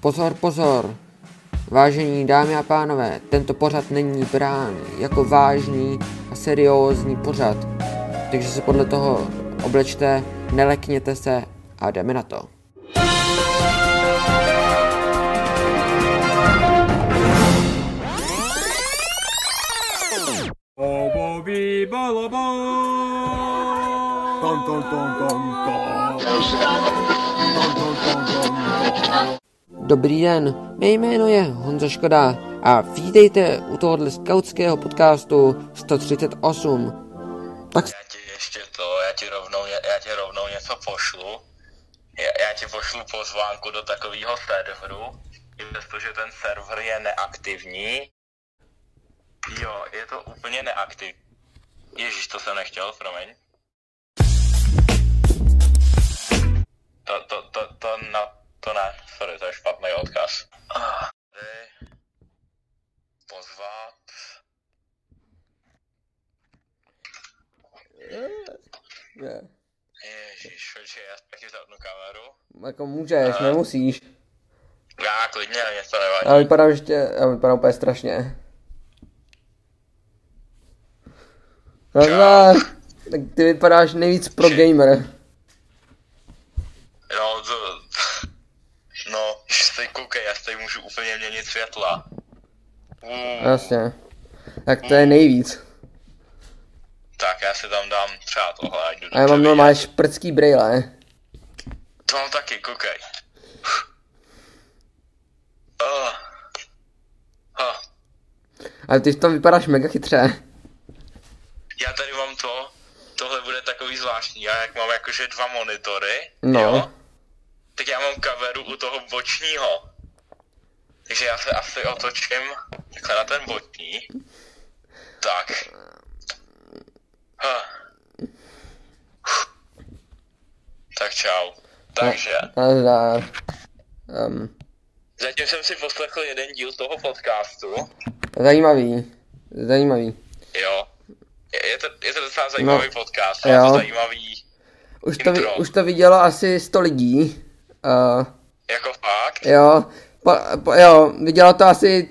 Pozor, pozor! Vážení dámy a pánové, tento pořad není brán jako vážný a seriózní pořad, takže se podle toho oblečte, nelekněte se a jdeme na to. Bobovi balaba. Ton ton ton ton ton. Ton ton ton ton ton. Dobrý den, mé jméno je Honza Škoda a vítejte u tohohle skautského podcastu 138. Tak Já ti ještě to, já ti rovnou, já ti rovnou něco pošlu. Já, já ti pošlu pozvánku do takového serveru, přestože ten server je neaktivní. Jo, je to úplně neaktivní. Ježíš, to jsem nechtěl, promiň. To, to, to, to, na, to ne, sorry, to je špatný odkaz. Ah, Tady pozvat. Ježíš, počkej, já taky zapnu kameru. Jako můžeš, nemusíš. Já klidně, mě to nevadí. Já vypadám ještě, já vypadám úplně strašně. Nazdar. Tak ty vypadáš nejvíc pro gamer. No, to... No, teď koukej, já si tady můžu úplně měnit světla. Uh, Jasně. Tak to je nejvíc. tak já si tam dám třeba tohle, ať jdu A já mám normálně šprcký brýle. To mám taky, koukej. Oh. Oh. Ale ty v tom vypadáš mega chytře. Já tady mám to, tohle bude takový zvláštní, já jak mám jakože dva monitory, No. jo, tak já mám kameru u toho bočního. Takže já se asi otočím takhle na ten boční. Tak. Huh. Tak čau. Takže, Nazdar. Um, zatím jsem si poslechl jeden díl toho podcastu. zajímavý. Zajímavý. Jo. Je, je, to, je to docela zajímavý No, podcast, jo. je to zajímavý, Už to, Intro. už to vidělo asi 100 lidí. Uh, jako fakt. jo, po, po, jo, vidělo to asi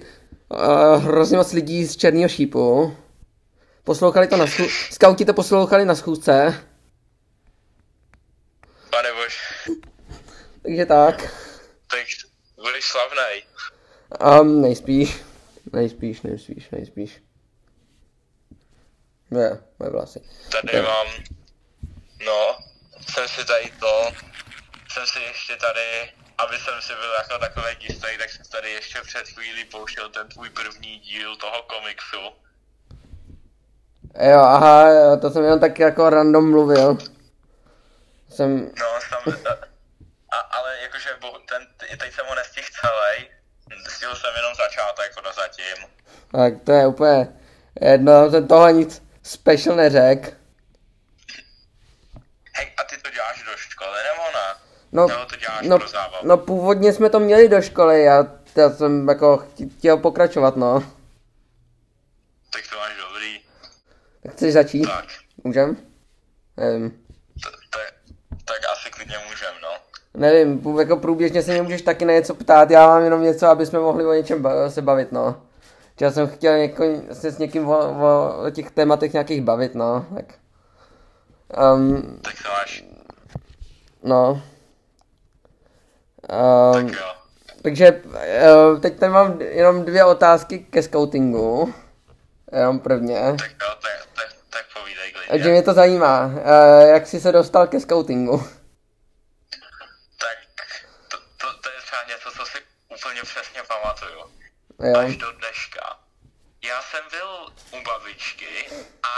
uh, hrozně moc lidí z Černého šípu. Poslouchali to na schůzce. Skauti to poslouchali na schůzce. Pane bož, Takže tak. tak budeš slavnej. Um, nejspíš. Nejspíš, nejspíš, nejspíš. Ne, moje vlasy. Tady Jo. mám, no, jsem si tady to, jsem si ještě tady, aby jsem si byl jako takový jistý, tak jsem tady ještě před chvílí pouštěl ten tvůj první díl toho komiksu. Jo, aha, jo, to jsem jenom tak jako random mluvil. Jsem, No, tam, a, ale jakože bo, ten, teď jsem ho nestihl celý, stihl jsem jenom začátek zatím. tak to je úplně jedno, jsem tohle nic special neřek. Hej, a ty to děláš do školy, nebo ne? No, Nebo to děláš no, pro zábavu? no původně jsme to měli do školy, já, já jsem jako chtě- chtěl pokračovat, no. Tak to máš dobrý. Tak chceš začít? Tak, Můžem? Nevím. tak asi klidně můžem, no. Nevím, jako průběžně se mě můžeš taky na něco ptát, já mám jenom něco, aby jsme mohli o něčem se bavit, no. Že Já jsem chtěl něko, se s někým o, o, o těch tématech nějakých bavit, no, tak. Um, Tak to máš, no. Um, tak jo. takže uh, teď tady mám jenom dvě otázky ke scoutingu. Jenom prvně. Tak jo, tak, tak, tak povídej Takže mě to zajímá, uh, jak jsi se dostal ke scoutingu. Tak to, to, to je třeba něco, co si úplně přesně pamatuju. Jo. Až do dneška. Já jsem byl u babičky a,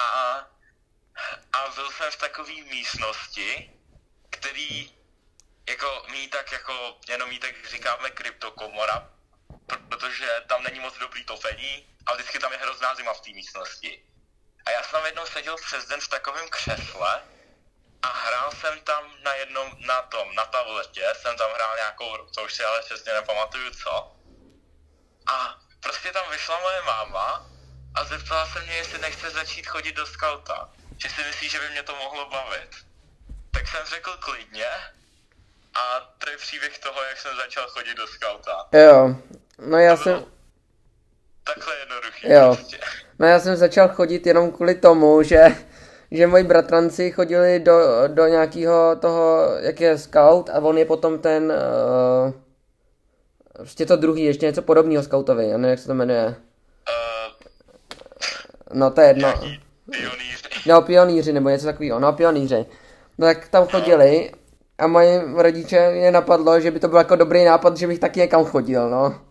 a byl jsem v takové místnosti, který jako mý tak jako, jenom jí tak říkáme kryptokomora, protože tam není moc dobrý topení a vždycky tam je hrozná zima v té místnosti. A já jsem jednou seděl přes den v takovém křesle a hrál jsem tam na jednom, na tom, na tabletě, jsem tam hrál nějakou, to už si ale přesně nepamatuju co. A prostě tam vyšla moje máma a zeptala se mě, jestli nechce začít chodit do skauta. Že si myslí, že by mě to mohlo bavit. Tak jsem řekl klidně a to je příběh toho, jak jsem začal chodit do skauta. Jo. No já jsem, Takhle jednoduchý Jo. prostě. no já jsem začal chodit jenom kvůli tomu, že, že moji bratranci chodili do, do nějakého toho, jak je scout a on je potom ten, uh, prostě to druhý, ještě něco podobného scoutovi, já nevím, jak se to jmenuje. Uh, No to je jedno. pionýři. No, pionýři nebo něco takového, no pionýři. No tak tam chodili a moje rodiče je napadlo, že by to byl jako dobrý nápad, že bych taky někam chodil, no.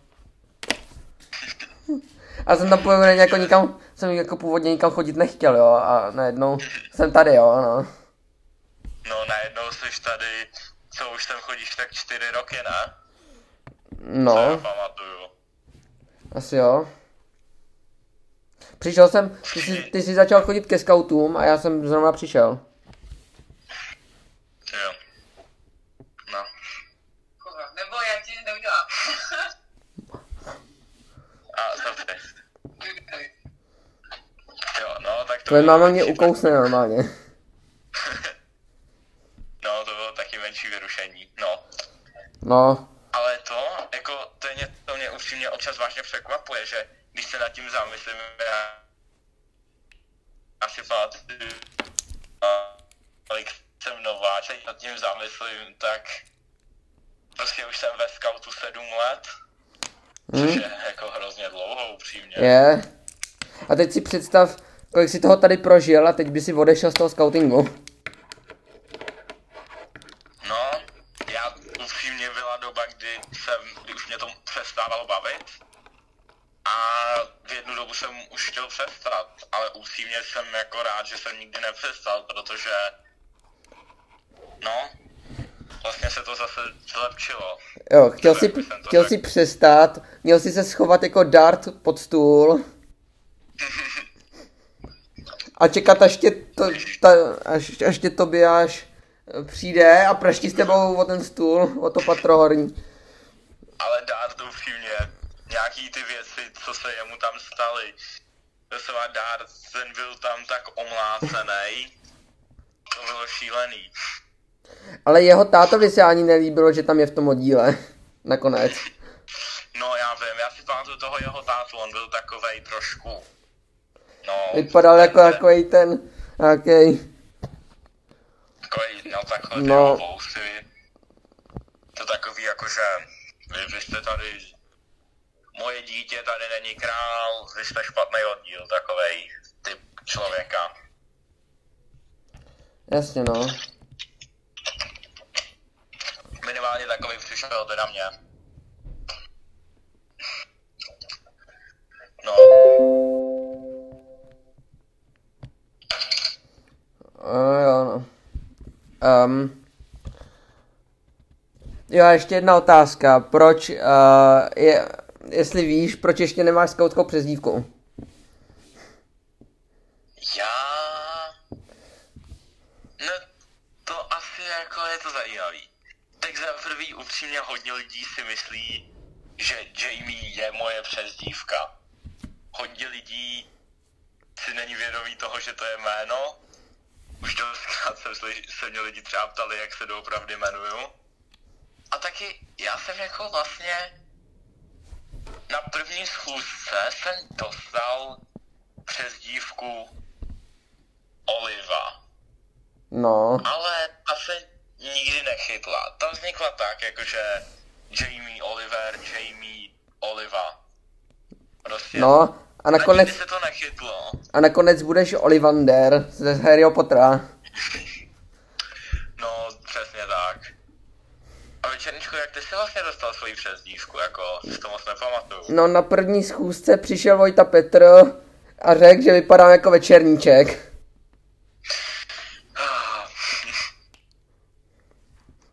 A jsem tam původně jako nikam, jsem jako původně nikam chodit nechtěl, jo, a najednou jsem tady, jo, no. No najednou jsi tady, co už sem chodíš tak čtyři roky, ne? Já No, pamatuju. asi jo. Přišel jsem, ty jsi, ty jsi začal chodit ke scoutům a já jsem zrovna přišel. Jo. No. Kurva, Nebo já ti neudělám. A co ty? Jo, no tak to Tvoje máma mě ukousne normálně. No, to bylo taky menší vyrušení. No. No, Ale to, jako, to, je, ně- to mě upřímně občas vážně překvapuje, že když se nad tím zamyslím, já, já si pamatuju, kolik jsem nováček, nad tím zamyslím, tak prostě už jsem ve scoutu sedm let, což hm? je jako hrozně dlouho, upřímně. Je. A teď si představ, kolik si toho tady prožil a teď by si odešel z toho scoutingu. No, já upřímně byla doba, kdy jsem, kdy už mě to přestávalo bavit. A v jednu dobu jsem už chtěl přestat, ale upřímně jsem jako rád, že jsem nikdy nepřestal, protože no, vlastně se to zase zlepšilo. Jo, chtěl si, Tak jsem to chtěl řekl. si přestat, měl si se schovat jako dart pod stůl. A čekat, až tě, to, ta, až, až tě Tobiáš přijde a praští s tebou o ten stůl, o to patro horní. Ale dát upřímně, nějaký ty věci, co se jemu tam staly, to se má dát, ten byl tam tak omlácený, to bylo šílený. Ale jeho tátovi se ani nelíbilo, že tam je v tom oddíle. Nakonec. No já vím, já si pamatuju toho jeho tátu, on byl takovej trošku, no, Vypadal jako takový ten, jaký, takový, no takhle No. vousy, to takový jako, že vy, vy jste tady, moje dítě tady není král, vy jste špatný oddíl, takovej typ člověka. jasně no. Minimálně takový přišel teda mě. No, Uh, jo, no. Um, jo, ještě jedna otázka. Proč, uh, je, jestli víš, proč ještě nemáš skautskou přezdívku? já... No, to asi jako je to zajímavý. Tak za prvý upřímně hodně lidí si myslí, že Jamie je moje přezdívka. Hodně lidí si není vědomí toho, že to je jméno. Už dostkrát jsem se mě lidi třeba ptali, jak se doopravdy jmenuju. A taky já jsem jako vlastně na první schůzce jsem dostal přezdívku Oliva, No, ale ta se nikdy nechytla. Ta vznikla tak, jakože Jamie Oliver, Jamie Oliva. Prostě. no, a nakonec, se to nechytlo. a nakonec budeš Ollivander ze Harryho Pottera. No, přesně tak. A večerničku, jak ty jsi vlastně dostal svoji přezdívku, jako si to moc nepamatuju. No, na první schůzce přišel Vojta Petr a řekl, že vypadám jako večerníček.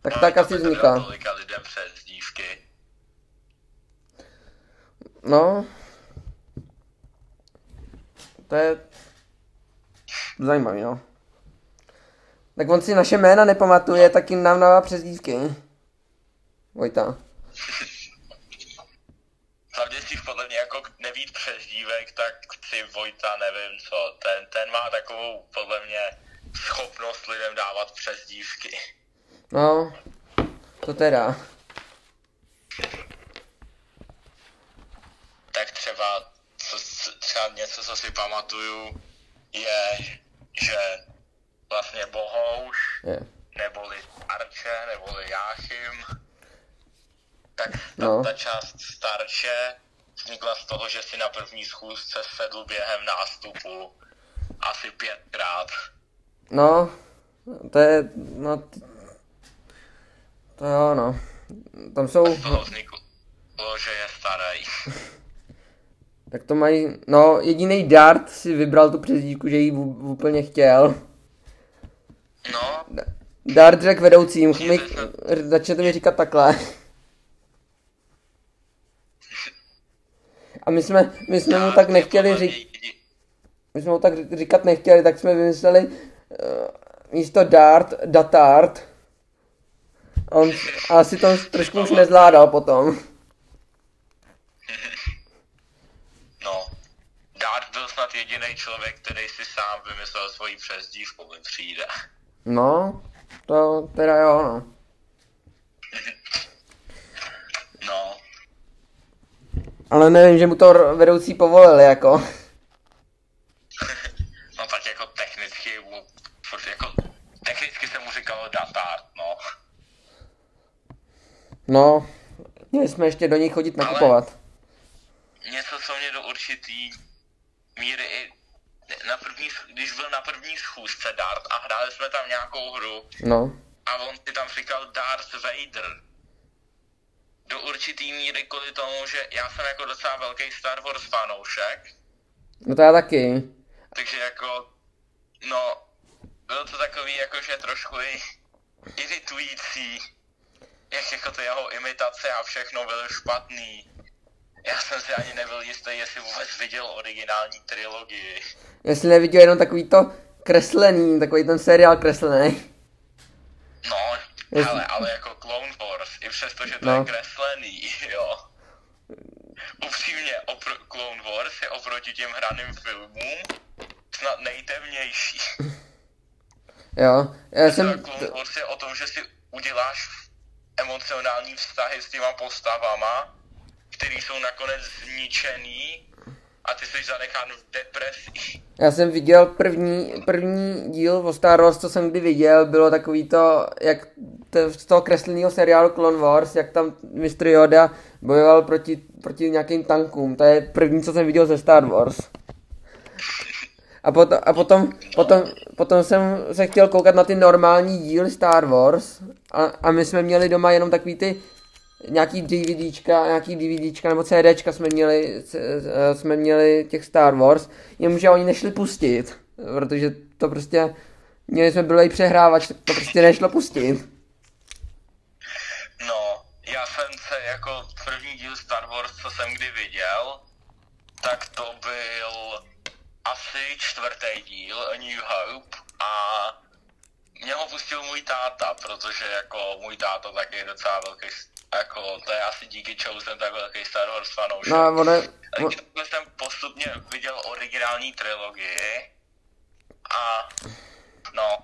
Tak No, tak asi vznikla. Tolika lidem přezdívky. No. To je zajímavý, no. Tak on si naše jména nepamatuje, tak jim nám dává přezdívky. Vojta. Hlavně si podle mě jako nevít přezdívek, tak si Vojta nevím co. Ten, ten má takovou podle mě schopnost lidem dávat přezdívky. No. To teda. tak třeba, třeba něco, co si pamatuju, je, že vlastně Bohouš, Je. neboli Arče, neboli Jáchym, tak ta, No. ta část starče vznikla z toho, že si na první schůzce sedl během nástupu asi pětkrát. No, to je, no, to jo, no. Tam jsou, Z toho vzniklo, že je starý. tak to mají, no, jediný Dart si vybral tu přezdívku, že ji úplně chtěl. No, Dart řekl vedoucím, my, začnete mi říkat takhle. A my jsme, my jsme mu tak nechtěli říct. říkat, my jsme mu tak říkat nechtěli, tak jsme vymysleli uh, místo Dart, Datart. On asi to trošku už nezvládal potom. No, Dart byl snad jediný člověk, který si sám vymyslel svoji přezdívku, mi přijde. No, to teda jo, no. No, Ale nevím, že mu to vedoucí povolili, jako. no tak jako technicky, jako, technicky se mu říkalo Datart, no. No, měli jsme ještě do něj chodit nakupovat. Něco, co mě do určitý míry i na první, když byl na první schůzce Dart a hráli jsme tam nějakou hru No, a on si tam říkal Darth Vader. Do určitý míry kvůli tomu, že já jsem jako docela velký Star Wars fanoušek, no to já taky. takže jako, no, bylo to takový jakože trošku i iritující, jak jako to jeho imitace a všechno bylo špatný. Já jsem si ani nebyl jistý, jestli vůbec viděl originální trilogii. Jestli neviděl jenom takový to kreslený, takový ten seriál kreslený. No, Jestli- ale, ale jako Clone Wars, i přesto, že to No. je kreslený, jo. Upřímně, opr- Clone Wars je oproti těm hraným filmům snad nejtemnější. Jo, já Jsem... jsem, Clone Wars je o tom, že si uděláš emocionální vztahy s těma postavama, který jsou nakonec zničený a ty jsi zanechán v depresi. já jsem viděl první, první díl o Star Wars, co jsem kdy viděl, bylo takový to, jak to, z toho kresleného seriálu Clone Wars, jak tam Mr. Yoda bojoval proti, proti nějakým tankům. To je první, co jsem viděl ze Star Wars. A, potom, a potom, potom, potom jsem se chtěl koukat na ty normální díly Star Wars a, a my jsme měli doma jenom takový ty nějaký DVDčka, nějaký DVDčka nebo CDčka jsme měli, eh, jsme měli těch Star Wars, jenomže oni nešli pustit, protože to prostě, měli jsme byl přehrávač, tak to prostě nešlo pustit. No, já jsem se jako první díl Star Wars, co jsem kdy viděl, tak to byl asi čtvrtý díl A New Hope a mě ho pustil můj táta, protože jako můj táta taky je docela velký, jako to je asi díky čemu jsem tak velký Star Wars fanoušek. No a ono, on, Takže takhle jsem postupně viděl originální trilogii a no,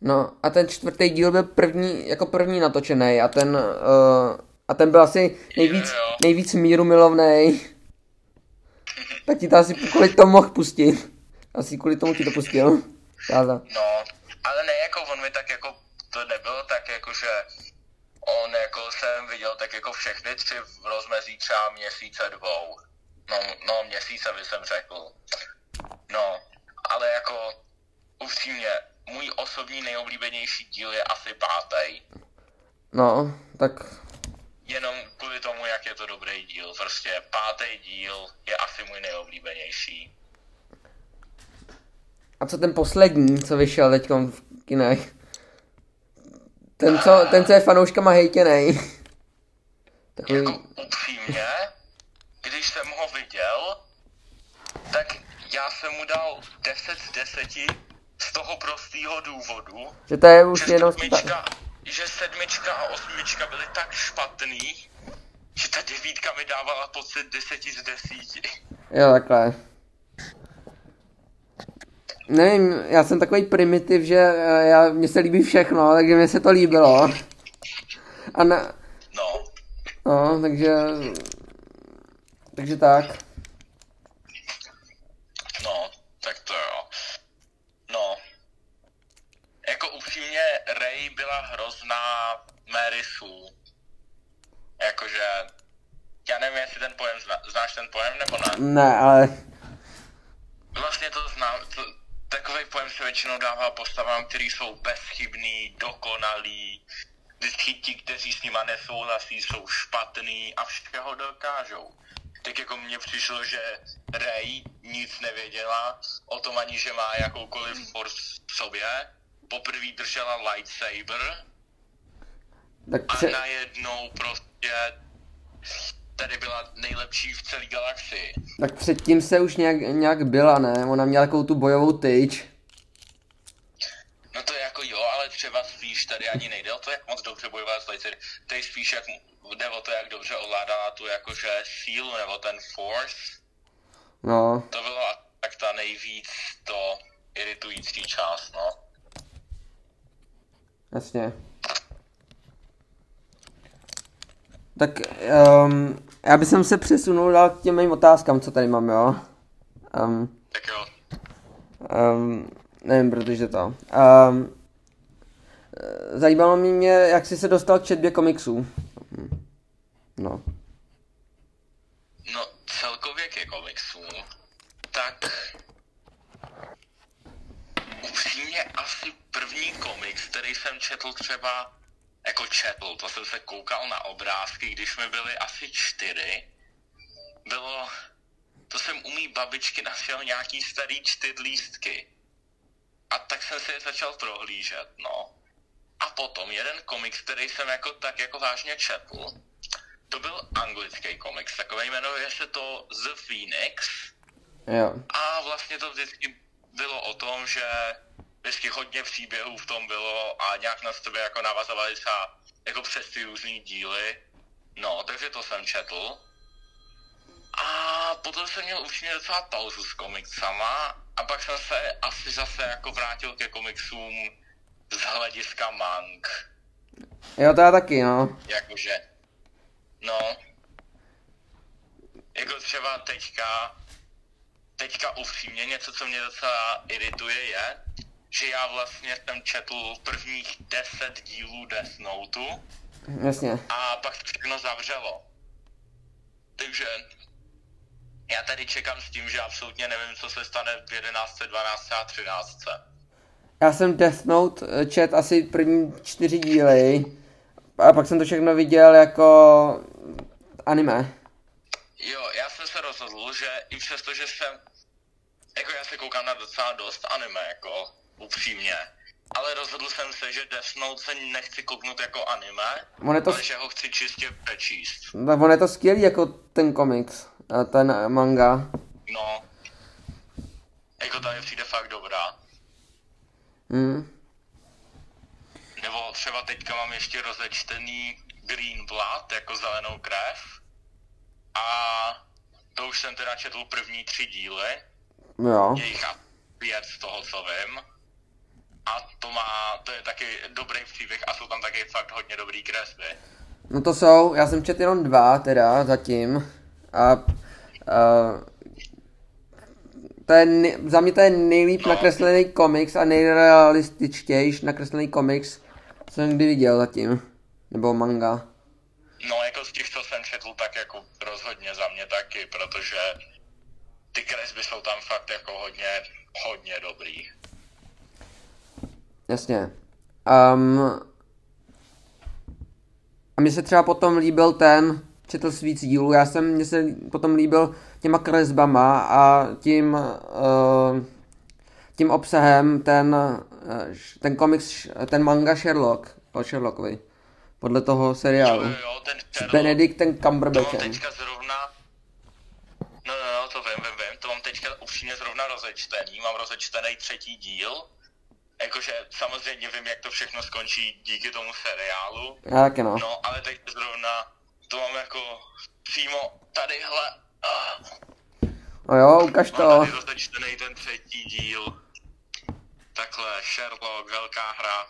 no a ten čtvrtý díl byl první, jako první natočený a ten, uh, a ten byl asi nejvíc, Jo, jo. nejvíc míru milovnej. Tak ti to asi kvůli tomu mohl pustit. Asi kvůli tomu ti to pustil. No, ale ne jako on mi tak jako, to nebylo tak jako, že on jako jsem viděl tak tři v rozmezí třeba měsíce dvou. No, no měsíce by jsem řekl. No, ale jako upřímně, můj osobní nejoblíbenější díl je asi pátý. No, tak Jenom kvůli tomu, jak je to dobrý díl. Prostě pátý díl je asi můj nejoblíbenější. A co ten poslední, co vyšel teď v kinech? Ten, co, ten, co je fanouškama hejtěnej. Takový, Jako upřímně, když jsem ho viděl, tak já jsem mu dal 10 z 10 z toho prostého důvodu, že to je už že jenom... sedmička, že sedmička a osmička byly tak špatný, že ta devítka mi dávala pocit 10 z 10. Jo, takhle. Nevím, já jsem takový primitiv, že eh, já, mně se líbí všechno, takže mně se to líbilo. A na, no, takže, takže tak. no, tak to jo. No. Jako upřímně, Ray byla hrozná Mary Sue. Jakože, já nevím, jestli ten pojem zna, znáš ten pojem nebo ne? Ne, ale, Vlastně to znám, to, takový pojem se většinou dává postavám, který jsou bezchybný, dokonalý, vždycky ti, kteří s nima nesouhlasí, jsou špatný a všeho dokážou. Tak jako mně přišlo, že Ray nic nevěděla o tom ani, že má jakoukoliv force v sobě. Poprvé držela lightsaber tak a pře- najednou prostě tady byla nejlepší v celé galaxii. tak předtím se už nějak, nějak byla, ne? Ona měla takovou tu bojovou tyč. No to je jako jo, ale třeba spíš tady ani nejde o to, jak moc dobře bojovala s lightsaber. Tady spíš jak jde o to, jak dobře ovládala tu jakože sílu nebo ten force. No, To bylo tak ta nejvíc to iritující část, no. jasně. Tak um, já bych se přesunul dál k těm mým otázkám, co tady mám, jo? Um, Tak jo. um, nevím, protože to. Um, zajímalo mě, jak jsi se dostal k četbě komiksů. No. No celkově ke komiksům, tak upřímně asi první komiks, který jsem četl třeba, jako četl, to jsem se koukal na obrázky, když jsme byli asi čtyři, bylo, to jsem u mý babičky našel nějaký starý čtyřlístky. A tak jsem si je začal prohlížet, no. A potom jeden komiks, který jsem jako tak jako vážně četl, to byl anglický komiks, takový jmenuje se to The Phoenix Jo. a vlastně to vždycky bylo o tom, že vždycky hodně příběhů v tom bylo a nějak na sebe jako navazovali třeba jako přes ty různý díly. No, takže to jsem četl. A potom jsem měl upřímně docela pauzu s komiksama a pak jsem se asi zase jako vrátil ke komiksům z hlediska mang. Jo, to já taky, no. Jakože, no, jako třeba teďka, teďka upřímně něco, co mě docela irituje je, že já vlastně jsem četl prvních 10 dílů Death Note Jasně. a pak to všechno zavřelo. Takže já tady čekám s tím, že absolutně nevím, co se stane v 11, 12 a 13. Já jsem Death Note eh, čet asi první čtyři díly a pak jsem to všechno viděl jako anime. Jo, já jsem se rozhodl, že i přesto, že jsem, jako já se koukám na docela dost anime, jako upřímně, ale rozhodl jsem se, že Death Note se nechci kouknout jako anime, On je to, ale že ho chci čistě přečíst. on je to skvělý jako ten komiks, a ten manga. No, jako ta mi přijde fakt dobrá. Hmm. Nebo třeba teďka mám ještě rozečtený Green Blood, jako zelenou krev. A to už jsem teda četl první tři díly. Jo. je jich asi pět z toho, co vím. A to má, to je taky dobrý příběh a jsou tam taky fakt hodně dobrý kresby. No to jsou, já jsem četl jenom dva teda zatím. A, a to je, nej- za mě to je nejlíp nakreslený komiks a nejrealističtější nakreslený komiks, co jsem kdy viděl zatím. Nebo manga. No jako z těch, co jsem četl, tak jako rozhodně za mě taky, protože ty kresby jsou tam fakt jako hodně, hodně dobrý. Jasně. Um, a mně se třeba potom líbil ten, četl jsi víc dílů, já jsem, mně se potom líbil těma kresbama a tím, uh, tím obsahem ten, uh, ten komiks, ten manga Sherlock, o Sherlockovi, podle toho seriálu. Jo, jo, jo, ten S Benedictem to mám teďka zrovna, no, no, no, to vím, vím, vím, to mám teďka upřímně zrovna rozečtený, mám rozečtený třetí díl, jakože samozřejmě vím, jak to všechno skončí díky tomu seriálu, Já taky no. No, ale teď zrovna to mám jako přímo tadyhle. Ah, No jo, ukaž mám to. tady rozečtený ten třetí díl. Takhle, Sherlock, velká hra.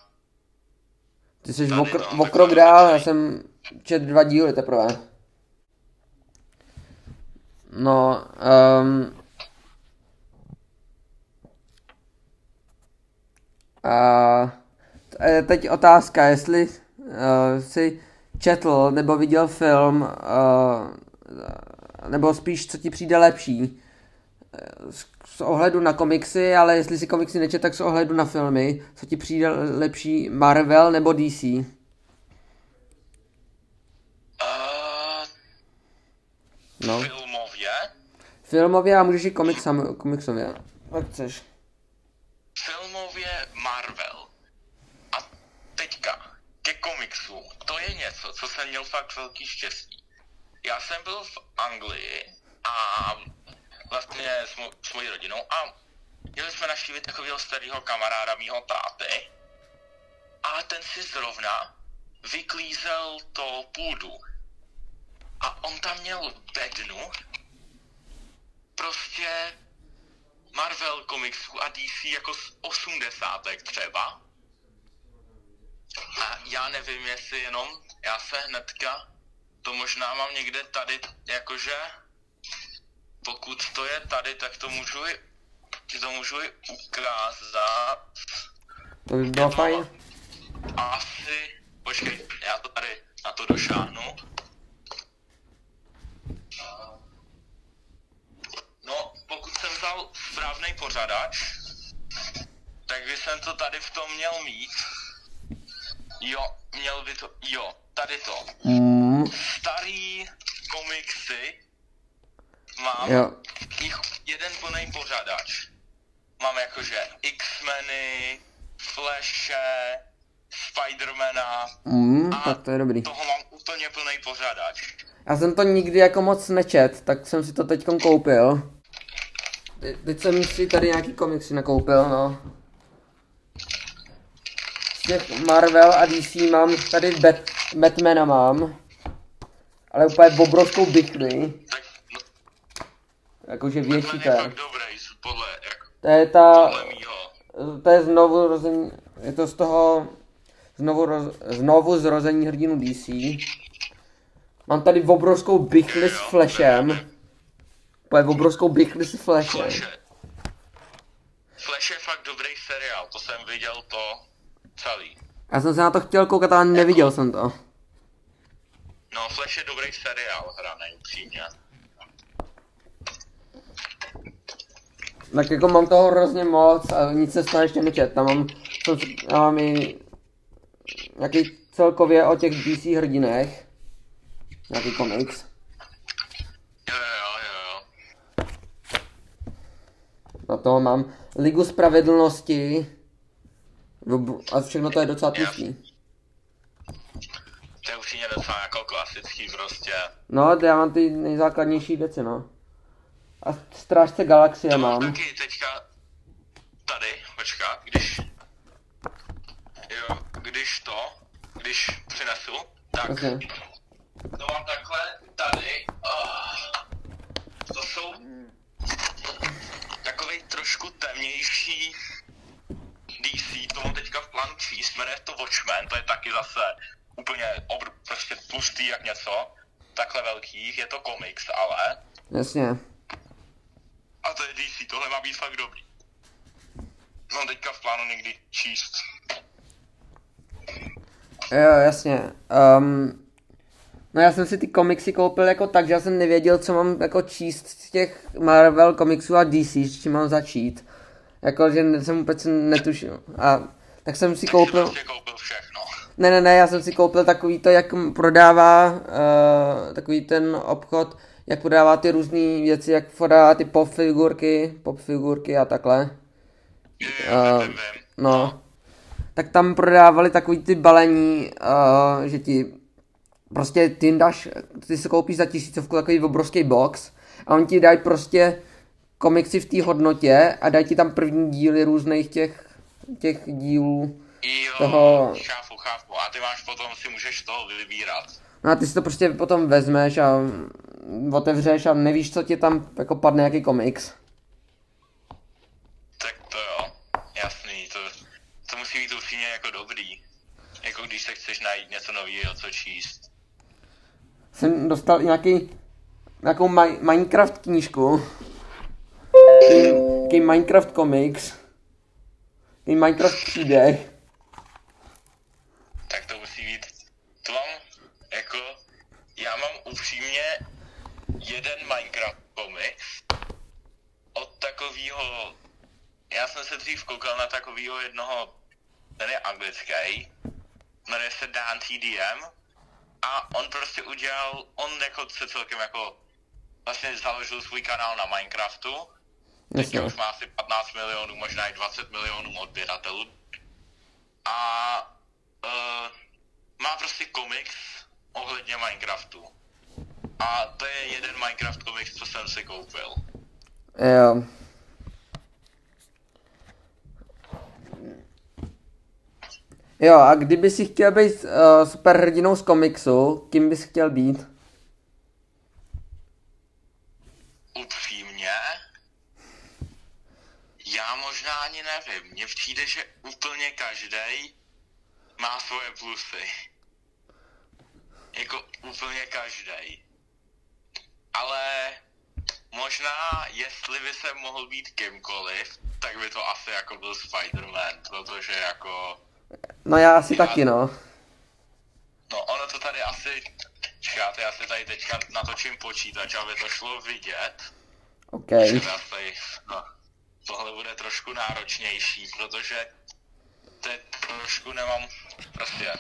Ty jsi Tady, o, kro- no, dál, já jsem čet dva díly teprve. No, um, a t- teď otázka, jestli uh, jsi četl nebo viděl film, uh, nebo spíš, co ti přijde lepší. Eh, Z, z ohledu na komiksy, ale jestli si komiksy nečet, tak z ohledu na filmy, co ti přijde lepší, Marvel nebo DC? Uh, No. filmově, Filmově a můžeš i komiksam, komiksově. Jak chceš. filmově Marvel. A teďka, ke komiksu. To je něco, co jsem měl fakt velký štěstí. Já jsem byl v Anglii a vlastně s, mo- s mojí rodinou a měli jsme navštívit takového starého kamaráda mýho táty a ten si zrovna vyklízel to půdu. A on tam měl bednu, prostě Marvel komiksů a DC jako z osmdesátek třeba. A já nevím, jestli jenom, já se hnedka, to možná mám někde tady, jakože, pokud to je tady, tak to můžu i, ti to můžu i ukázat. To by bylo fajn. Asi, počkej, já to tady na to došáhnu. No, pokud jsem vzal správný pořadač, tak by jsem to tady v tom měl mít. Jo, měl by to, jo, tady to. Mm, Starý komiksy mám jo. jich jeden plný pořadač. Mám jakože X-meny, Flashe, Spidermana, Mm, A tak to je dobrý. toho mám úplně plný pořadač. Já jsem to nikdy jako moc nečet, tak jsem si to teď koupil. Te- Teď jsem si tady nějaký komiksy nakoupil, no. Těch Marvel a DC mám tady Bat, Batmana mám. Ale úplně obrovskou bikli. No, Jakože větší je podle, jak, To je ta, to je znovu rození, je to z toho znovu, roz, znovu zrození hrdinu DC. Mám tady obrovskou bichli s Flashem. Úplně obrovskou bichli s Flashem. Flashe. Flash je fakt dobrý seriál, to jsem viděl to celý. Já jsem se na to chtěl koukat, ale neviděl jsem to. No, Flash je dobrý seriál, hranej, upřímně. Tak jako mám toho hrozně moc a nic se z toho ještě nečet. Tam mám, si- já mám i nějaký celkově o těch DC hrdinech. Nějaký komiks. Jo, jo, jo, jo. Na toho mám Ligu spravedlnosti. Ob- A všechno to je docela tlustý. To je upřímně docela jako klasický prostě. No, já mám ty nejzákladnější věci, no. A Strážce galaxie To mám taky teďka tady, počká, když... Jo, když to, když přinesu, tak Jasně. to mám takhle tady. Ah, to jsou takový trošku temnější DC, to mám teďka v plánu číst, jmenuje to Watchmen, to je taky zase úplně obr, prostě tlustý jak něco, takhle velkých, je to komiks, ale Jasně. a to je DC, tohle má být fakt dobrý. Mám teďka v plánu někdy číst. Jo, jasně. Um, no já jsem si ty komiksy koupil jako tak, že já jsem nevěděl, co mám jako číst z těch Marvel komiksů a DC, s čím mám začít. Jako, že jsem vůbec netušil. A tak jsem si koupil... Koupil všechno. Ne, ne, ne, já jsem si koupil takový to, jak prodává uh, takový ten obchod, jak prodává ty různé věci, jak prodává ty pop figurky, pop figurky a takhle. Vím. No. Tak tam prodávali takový ty balení, uh, že ti prostě ty dáš, ty si koupíš za tisícovku takový obrovský box a oni ti dají prostě komiksy v té hodnotě a dají ti tam první díly různých těch, těch dílů. Jo, toho- chápu, chápu. A ty máš potom, si můžeš toho vybírat. No a ty si to prostě potom vezmeš a otevřeš a nevíš, co ti tam jako padne, jaký komiks. Tak to jo, jasný, to, to musí být upřímně jako dobrý. Jako když se chceš najít něco nového, co číst. Jsem dostal nějaký, nějakou Mi- Minecraft knížku. Nějaký Minecraft comics. Nějaký Minecraft příběh. Tak to musí být. To mám, jako, já mám upřímně jeden Minecraft komiks od takového, já jsem se dřív koukal na takového jednoho, ten je anglický, jmenuje se Dan TDM a on prostě udělal, on jako se celkem jako vlastně založil svůj kanál na Minecraftu, Jasně. už má asi 15 milionů, možná i 20 milionů odběratelů. A uh, má prostě komiks ohledně Minecraftu. A to je jeden Minecraft komiks, co jsem si koupil. Jo. Jo, a kdyby si chtěl být uh, superhrdinou z komiksu, kým bys chtěl být? Upřímně, já možná ani nevím. Mně přijde, že úplně každý má svoje plusy. Jako úplně každý. Ale možná, jestli by se mohl být kýmkoliv, tak by to asi jako byl Spider-Man, protože jako... No já asi taky, no. No ono to tady asi... Čekáte, já si tady teďka natočím počítač, aby to šlo vidět. OK. Tady, no, tohle bude trošku náročnější, protože teď trošku nemám prostě.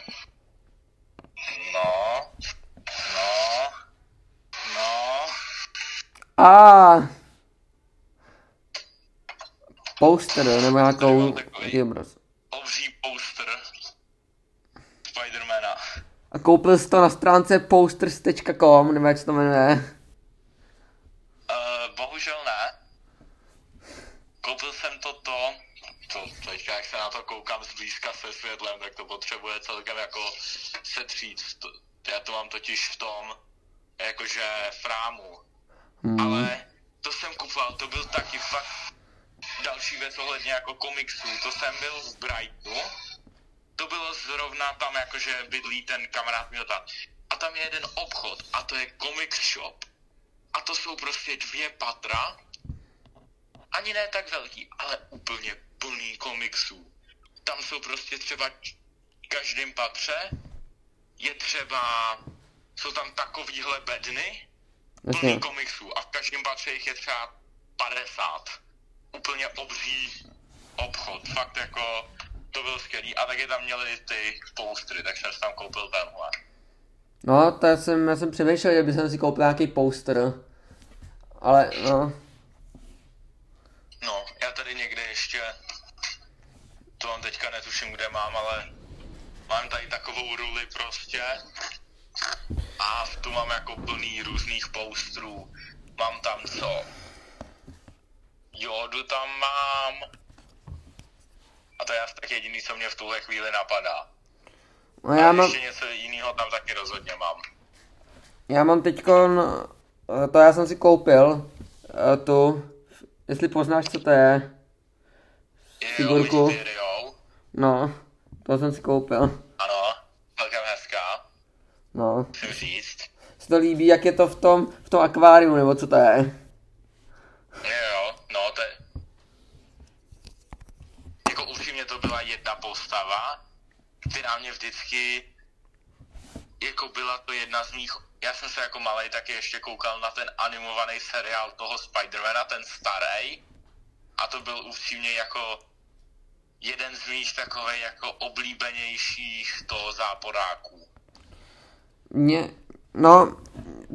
No, no, no, A Poster, nebo nějakou... obraz. obří poster Spidermana. A koupil jsi to na stránce posters.com, nebo jak se to jmenuje. Byl v Brightonu, to bylo zrovna tam jakože bydlí ten kamarád měl tam. A tam je jeden obchod a to je comic shop. A to jsou prostě dvě patra, ani ne tak velký, ale úplně plný komiksů. Tam jsou prostě třeba v každém patře, je třeba, jsou tam takovýhle bedny, plný komiksů a v každém patře jich je třeba 50. Úplně obří obchod, fakt jako to bylo skvělý a taky tam měli ty postry, tak jsem si tam koupil tenhle. No, to já jsem, já jsem přemýšlel, že bych si koupil nějaký poster. Ale, no. No, já tady někde ještě, to mám teďka netuším, kde mám, ale mám tady takovou ruli prostě a tu mám jako plný různých postrů. Mám tam co? Jodu tam mám. A to je asi tak jediný, co mě v tuhle chvíli napadá. no já A mám, ještě něco jiného tam taky rozhodně mám. já mám teďkon, eh, to já jsem si koupil, eh, tu, jestli poznáš, co to je. Figurku. No, to jsem si koupil. Ano, celkem hezká, No, musím říct. se to líbí, jak je to v tom, v tom akváriu, nebo co to je. Jo, jo, no to je... Jako upřímně to byla jedna postava, která mě vždycky... Jako byla to jedna z mých... Já jsem se jako malej taky ještě koukal na ten animovaný seriál toho Spidermana, ten starý. A to byl upřímně jako jeden z mých takových jako oblíbenějších to záporáků. Mě, no,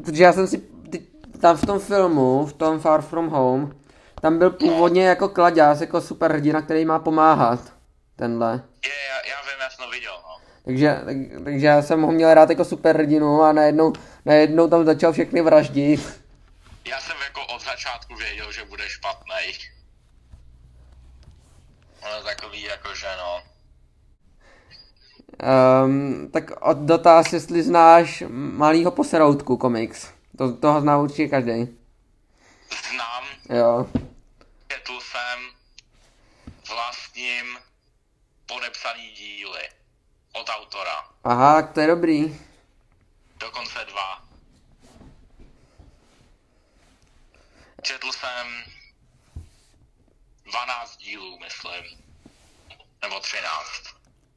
protože já jsem si, ty, tam v tom filmu, v tom Far From Home, tam byl původně jako kladěz, jako superhrdina, který má pomáhat, tenhle. Je, já, já vím, já jsem to viděl, no. Takže, tak, takže já jsem ho měl rád jako superhrdinu a najednou, najednou tam začal všechny vraždit. Já jsem jako od začátku věděl, že bude špatný. Ono takový jako, že no. Um, tak od dotaz, jestli znáš malýho poseroutku komiks. To, toho zná určitě každý. Znám, Jo. četl jsem, vlastním podepsaný díly. od autora. Aha, tak to je dobrý. Dokonce dva. Četl jsem 12 dílů, myslím. Nebo 13.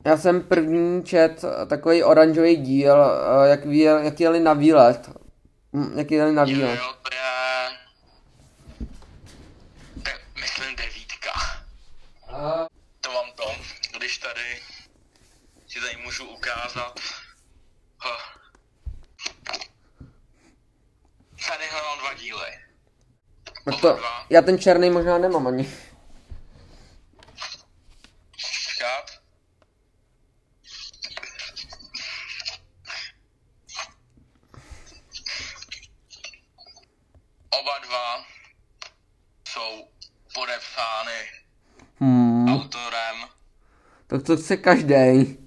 Já jsem první čet takový oranžový díl, eh, jak, ví, jak jeli na výlet. Hm, Jak jeli na Jo, výlet. jo, to je... De, myslím devítka. To mám to, když tady si tady můžu ukázat. Huh. Tady mám dva díly. No to, já ten černý možná nemám ani. Oba dva jsou podepsány Hmm, autorem. tak to chce každý.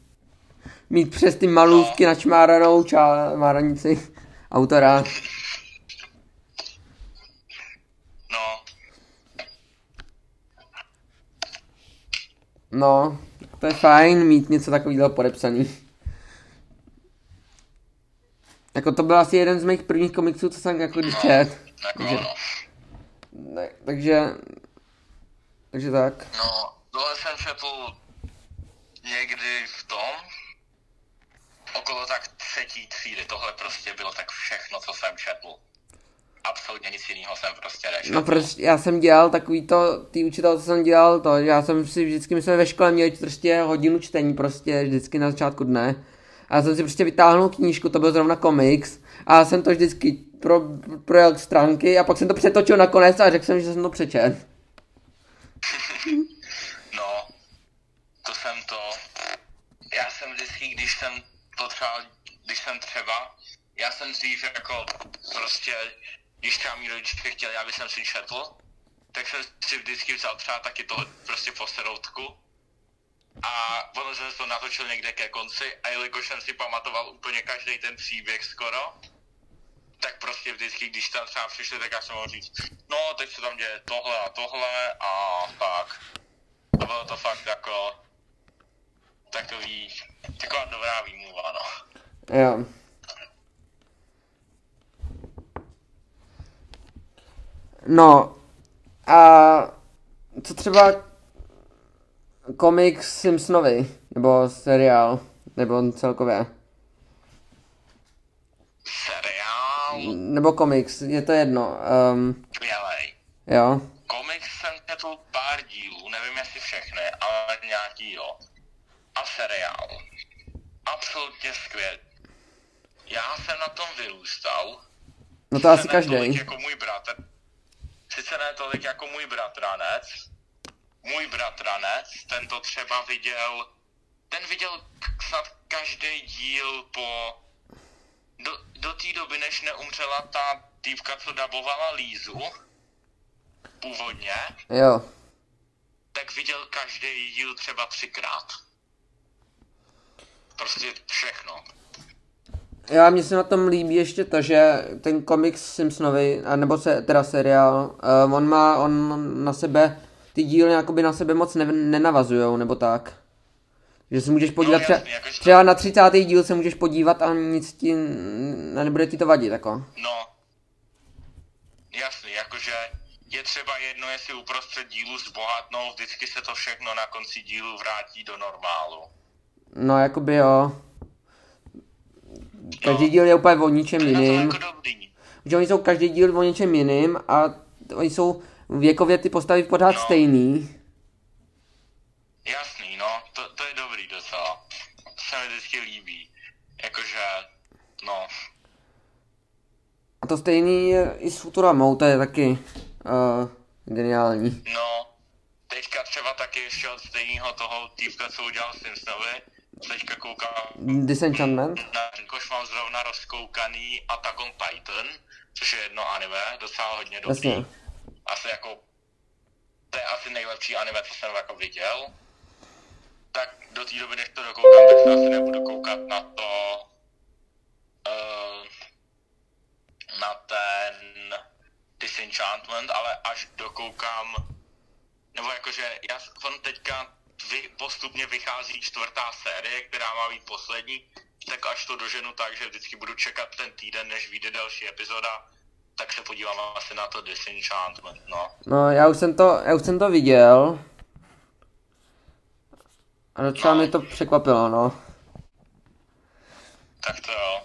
Mít přes ty malůvky načmáranou čá, máranici autora. No, No, to je fajn mít něco takového podepsaný. Jako to byl asi jeden z mých prvních komiksů, co jsem jako když čet. jako Takže, no. ne, takže, takže tak. No, tohle jsem četl někdy v tom, okolo tak třetí třídy. Tohle prostě bylo tak všechno, co jsem četl. Absolutně nic jiného jsem prostě nečetl. No prostě já jsem dělal takový to, ty učitel, co jsem dělal, to, já jsem si vždycky, my jsme ve škole měli prostě hodinu čtení prostě vždycky na začátku dne. A já jsem si prostě vytáhnul knížku, to byl zrovna komiks, a já jsem to vždycky pro, projel stránky a pak jsem to přetočil nakonec a řekl jsem, že jsem to přečet. No, to jsem to. Já jsem vždycky, když jsem potřeboval, když jsem třeba, já jsem dřív jako prostě, když třeba mý rodiče chtěli, aby jsem si četl, tak jsem si vždycky vzal třeba taky to prostě po seroutku. A potom jsem to natočil někde ke konci a jelikož jsem si pamatoval úplně každý ten příběh skoro, tak prostě vždycky, když tam třeba přišli, tak já jsem mohl říct, no teď se tam děje tohle a tohle a tak. A bylo to fakt jako takový, taková dobrá výmluva, no. Jo. No, a co třeba komiks Simpsonovi, nebo seriál, nebo celkově, Seriál, nebo komiks, je to jedno, um, jo. Komiks jsem četl pár dílů, nevím jestli všechny, ale nějaký jo. A seriál. Absolutně skvělý. Já jsem na tom vyrůstal. No to asi tolik každý. jako můj bratr. Sice ne tolik jako můj bratranec. Můj bratranec, ten to třeba viděl, ten viděl snad každý díl po, do, do té doby, než neumřela ta týpka, co dabovala Lízu, původně, Jo. tak viděl každý díl třeba třikrát. Prostě všechno. Já mně se na tom líbí ještě to, že ten komiks Simpsonovi, a nebo se, teda seriál, uh, on má, on na sebe, ty díly jakoby na sebe moc ne, nenavazujou, nebo tak. Že se můžeš podívat No, třeba, to- třeba na 30. díl se můžeš podívat a nic ti, a nebude ti to vadit, jako. No, jasný, jakože je třeba jedno, jestli uprostřed dílu zbohatnou, vždycky se to všechno na konci dílu vrátí do normálu. No, jakoby jo. Každý díl je úplně o ničem jiným. jako. Že oni jsou každý díl o něčem jiným a oni jsou věkově ty postavy pořád No. stejný. Jasný, no, to, to je dobrý docela. To se mi vždycky líbí. Jakože, no, A to stejný je i s Futuramou, to je taky uh, geniální. no, teďka třeba taky ještě od stejného toho týpka, co udělal Simpsonovi, teďka koukám Disenchantment? jakož mám zrovna rozkoukaný Attack on Titan, což je jedno anime, docela hodně dobrý. Jasně. Asi jako, to je asi nejlepší anime, co jsem jako viděl. Tak do té doby, než to dokoukám, tak se asi nebudu koukat na to, uh, na ten Disenchantment, ale až dokoukám, nebo jakože, já on teďka vy, postupně vychází čtvrtá série, která má být poslední, tak až to doženu tak, že vždycky budu čekat ten týden, než vyjde další epizoda, tak se podívám asi na to Disenchantment, no. No, já už jsem to, já už jsem to viděl. A docela mě to překvapilo, no. Tak to jo.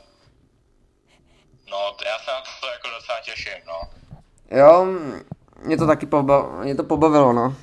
No, to já se na to jako docela těším, no. Jo, mě to taky poba- mě to pobavilo, no.